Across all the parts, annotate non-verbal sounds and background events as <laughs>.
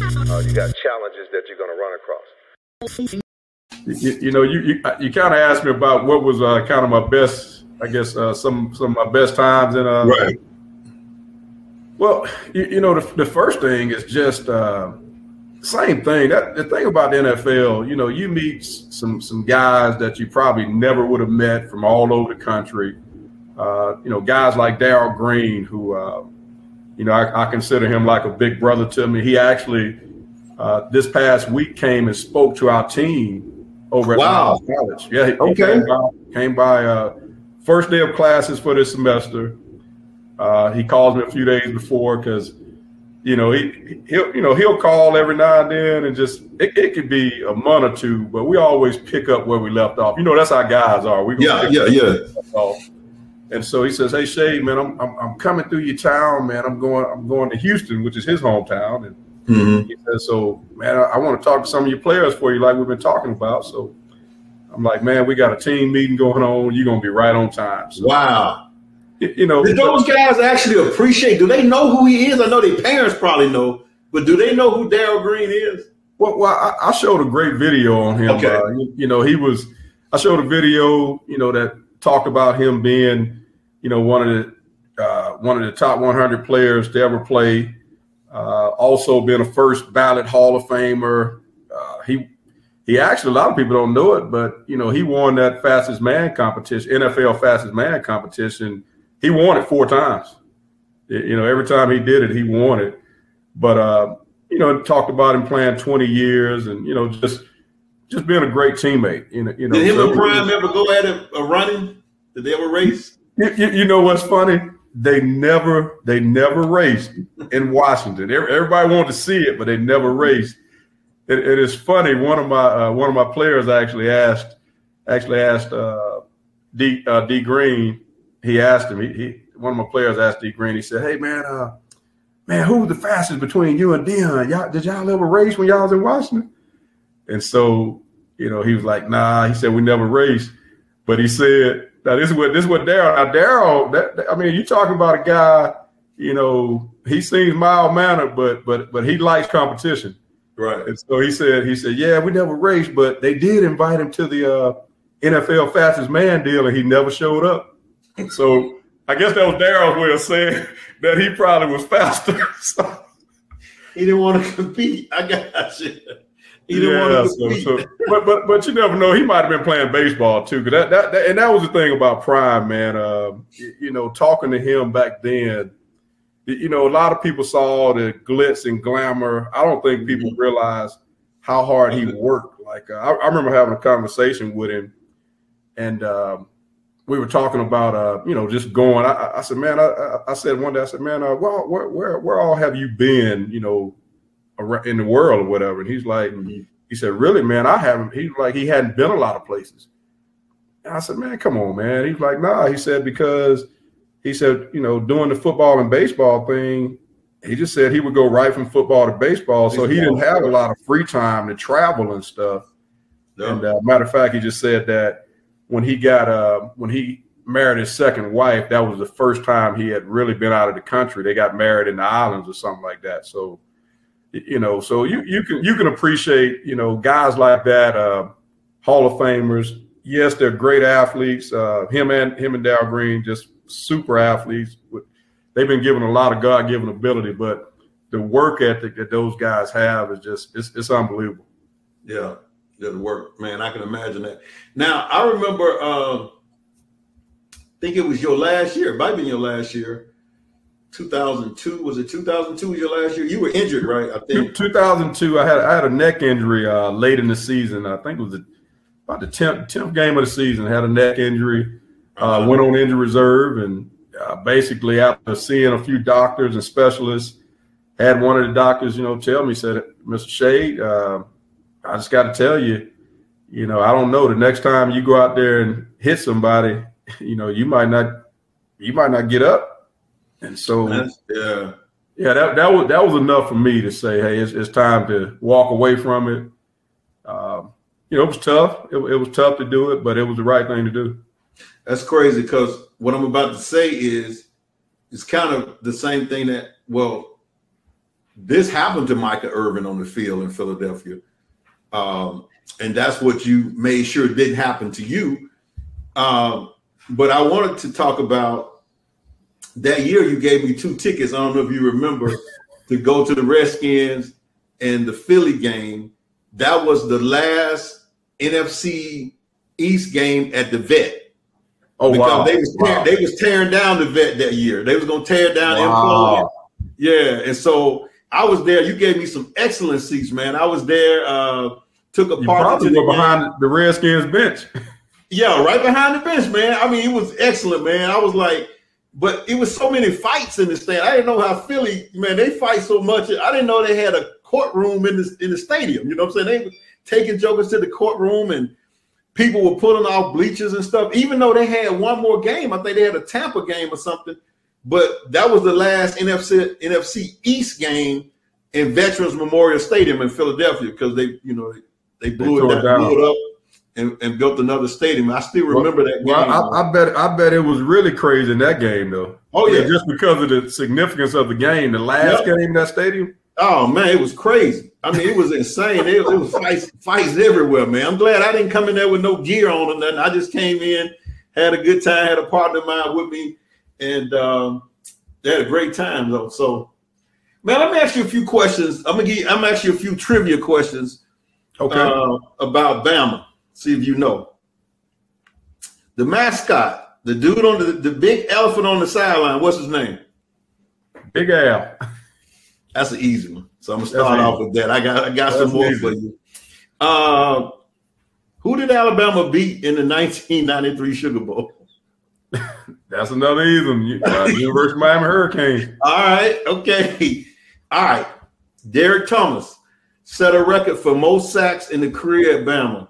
Uh, you got challenges that you're going to run across. You, you know, you you, you kind of asked me about what was uh, kind of my best, I guess, uh, some some of my best times in uh, Right. Well, you, you know, the, the first thing is just uh, same thing. That the thing about the NFL, you know, you meet some some guys that you probably never would have met from all over the country. Uh, you know, guys like Darrell Green, who, uh, you know, I, I consider him like a big brother to me. He actually uh, this past week came and spoke to our team over at Wow. Miles College. Yeah, he, he Okay. came by, came by uh, first day of classes for this semester. Uh, he calls me a few days before because, you know, he he'll you know he'll call every now and then and just it, it could be a month or two, but we always pick up where we left off. You know, that's how guys are. We Yeah, yeah, yeah. And so he says, "Hey Shay, man, I'm, I'm I'm coming through your town, man. I'm going I'm going to Houston, which is his hometown." And Mhm. he says, "So, man, I, I want to talk to some of your players for you, like we've been talking about." So I'm like, "Man, we got a team meeting going on. You're gonna be right on time." So, Wow. you know, Did those guys actually appreciate? Do they know who he is? I know their parents probably know, but do they know who Darrell Green is? Well, well I, I showed a great video on him. Okay. Uh, you, you know, he was. I showed a video, you know, that talked about him being, you know, one of the uh, one of the top 100 players to ever play. Uh, also, being a first ballot Hall of Famer. Uh, he he actually a lot of people don't know it, but you know, he won that fastest man competition, NFL fastest man competition. He won it four times. You know, every time he did it, he won it. But uh, you know, talked about him playing 20 years and, you know, just just being a great teammate. You know, you know. Did him so- and Prime ever go at it a running? Did they ever race? You, you, you know what's funny? They never they never raced in Washington. Everybody wanted to see it, but they never raced. It, it is funny. One of my uh, one of my players actually asked actually asked uh, D uh, D Green. He asked him. He, he one of my players asked D Green. He said, "Hey man, uh, man, who the fastest between you and Deion? Y'all did y'all ever race when y'all was in Washington?" And so you know he was like, "Nah." He said, "We never raced," but he said. Now this is what this is what Darrell. Now Darrell, that, that- I mean, you talking about a guy. You know, he seems mild mannered, but but but he likes competition. Right. And so he said, he said, yeah, we never raced, but they did invite him to the uh, NFL fastest man deal, and he never showed up. So I guess that was Darrell's way of saying <laughs> that he probably was faster. <laughs> so, He didn't want to compete. I got you. He didn't yeah, to so, so, but but but you never know. He might have been playing baseball too, because that, that that and that was the thing about Prime, man. Uh, you, know, talking to him back then, you- know, a lot of people saw the glitz and glamour. I don't think people realize how hard he worked. Like uh, I, I remember having a conversation with him, and um, we were talking about uh, you know just going. I, I- said, man, I, I- said one day, I said, man, uh, where, where where where all have you been? You know, in the world or whatever. And he's like, he said, really, man, I haven't. He's like, he hadn't been a lot of places. And I said, man, come on, man. He's like, nah. He said because he said, you know, doing the football and baseball thing. He just said he would go right from football to baseball, so he didn't have a lot of free time to travel and stuff. And uh, matter of fact, he just said that when he got uh, when he married his second wife, that was the first time he had really been out of the country. They got married in the islands or something like that. So, you know, so you you can you can appreciate you know guys like that, uh, Hall of Famers. Yes, they're great athletes. Uh, him and him and Dow Green, just super athletes. They've been given a lot of God given ability, but the work ethic that those guys have is just it's, it's unbelievable. Yeah, doesn't work, man. I can imagine that. Now I remember. Um, I think it was your last year. Might have been your last year. 2002 was it 2002 was your last year? You were injured, right? I think. 2002, I had I had a neck injury uh, late in the season. I think it was about the 10th, 10th game of the season. I had a neck injury. Uh, went on injury reserve, and uh, basically after seeing a few doctors and specialists, had one of the doctors, you know, tell me said, "Mr. Shade, uh, I just got to tell you, you know, I don't know. The next time you go out there and hit somebody, <laughs> you know, you might not, you might not get up." And so, That's- yeah. yeah, that that was that was enough for me to say, hey, it's, it's time to walk away from it. Um, you know, it was tough. It, it was tough to do it, but it was the right thing to do. That's crazy because what I'm about to say is it's kind of the same thing that well this happened to Michael Irvin on the field in Philadelphia. Um, and that's what you made sure didn't happen to you. Um, but I wanted to talk about that year you gave me two tickets. I don't know if you remember to go to the Redskins and the Philly game. That was the last NFC East game at the vet. Oh because wow! they was tear, wow. they was tearing down the vet that year. They was gonna tear down Wow. Yeah, and so I was there. You gave me some excellent seats, man. I was there. Uh, took a You part probably to the were game. behind the Redskins bench. Yeah, right behind the bench, man. I mean, it was excellent, man. I was like, but it was so many fights in the stand. I didn't know how Philly, man, they fight so much. I didn't know they had a courtroom in the in the stadium. You know what I'm saying? They were taking jokers to the courtroom and people were pulling off bleachers and stuff. Even though they had one more game, I think they had a Tampa game or something. But that was the last NFC NFC East game in Veterans Memorial Stadium in Philadelphia because they, you know, they, blew it, it down, down. blew it up and, and built another stadium. I still remember that game. Well, I, I bet I bet it was really crazy in that game though. Oh, yeah. just because of the significance of the game, the last Yep. game in that stadium. oh man, it was crazy. I mean, it was insane. It, it was fights, fights everywhere, man. I'm glad I didn't come in there with no gear on or nothing. I just came in, had a good time, had a partner of mine with me, and um, they had a great time though. So, man, let me ask you a few questions. I'm gonna give. You, I'm gonna ask you a few trivia questions Okay. uh, about Bama. See if you know. The mascot, the dude on the the big elephant on the sideline. What's his name? Big Al. <laughs> That's an easy one. So I'm gonna That's start easy. off with that. I got I got That's some more easy. for you. Uh, who did Alabama beat in the 1993 Sugar Bowl? <laughs> That's another easy one. Uh, <laughs> University of Miami Hurricanes. All right, okay, all right. Derrick Thomas set a record for most sacks in the career at Bama.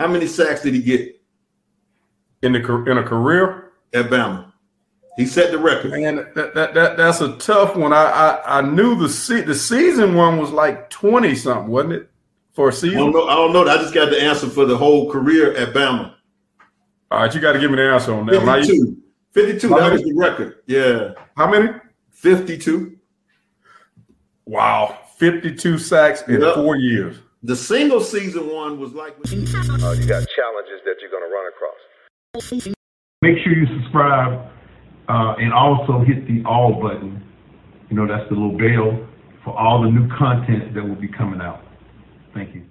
How many sacks did he get In the in a career, at Bama? He set the record. man, that, that, that that's a tough one. I I, I knew the se- the season one was like twenty something, wasn't it? For a I don't know. I don't know. I just got the answer for the whole career at Bama. All right, you got to give me the answer on that. one. I used- 52. 52. How That many? was the record. Yeah, How many? 52. Wow, fifty-two sacks in Yep. four years. The single season one was like. Uh, you got challenges that you're going to run across. Make sure you subscribe uh, and also hit the all button. You know, that's the little bell for all the new content that will be coming out. Thank you.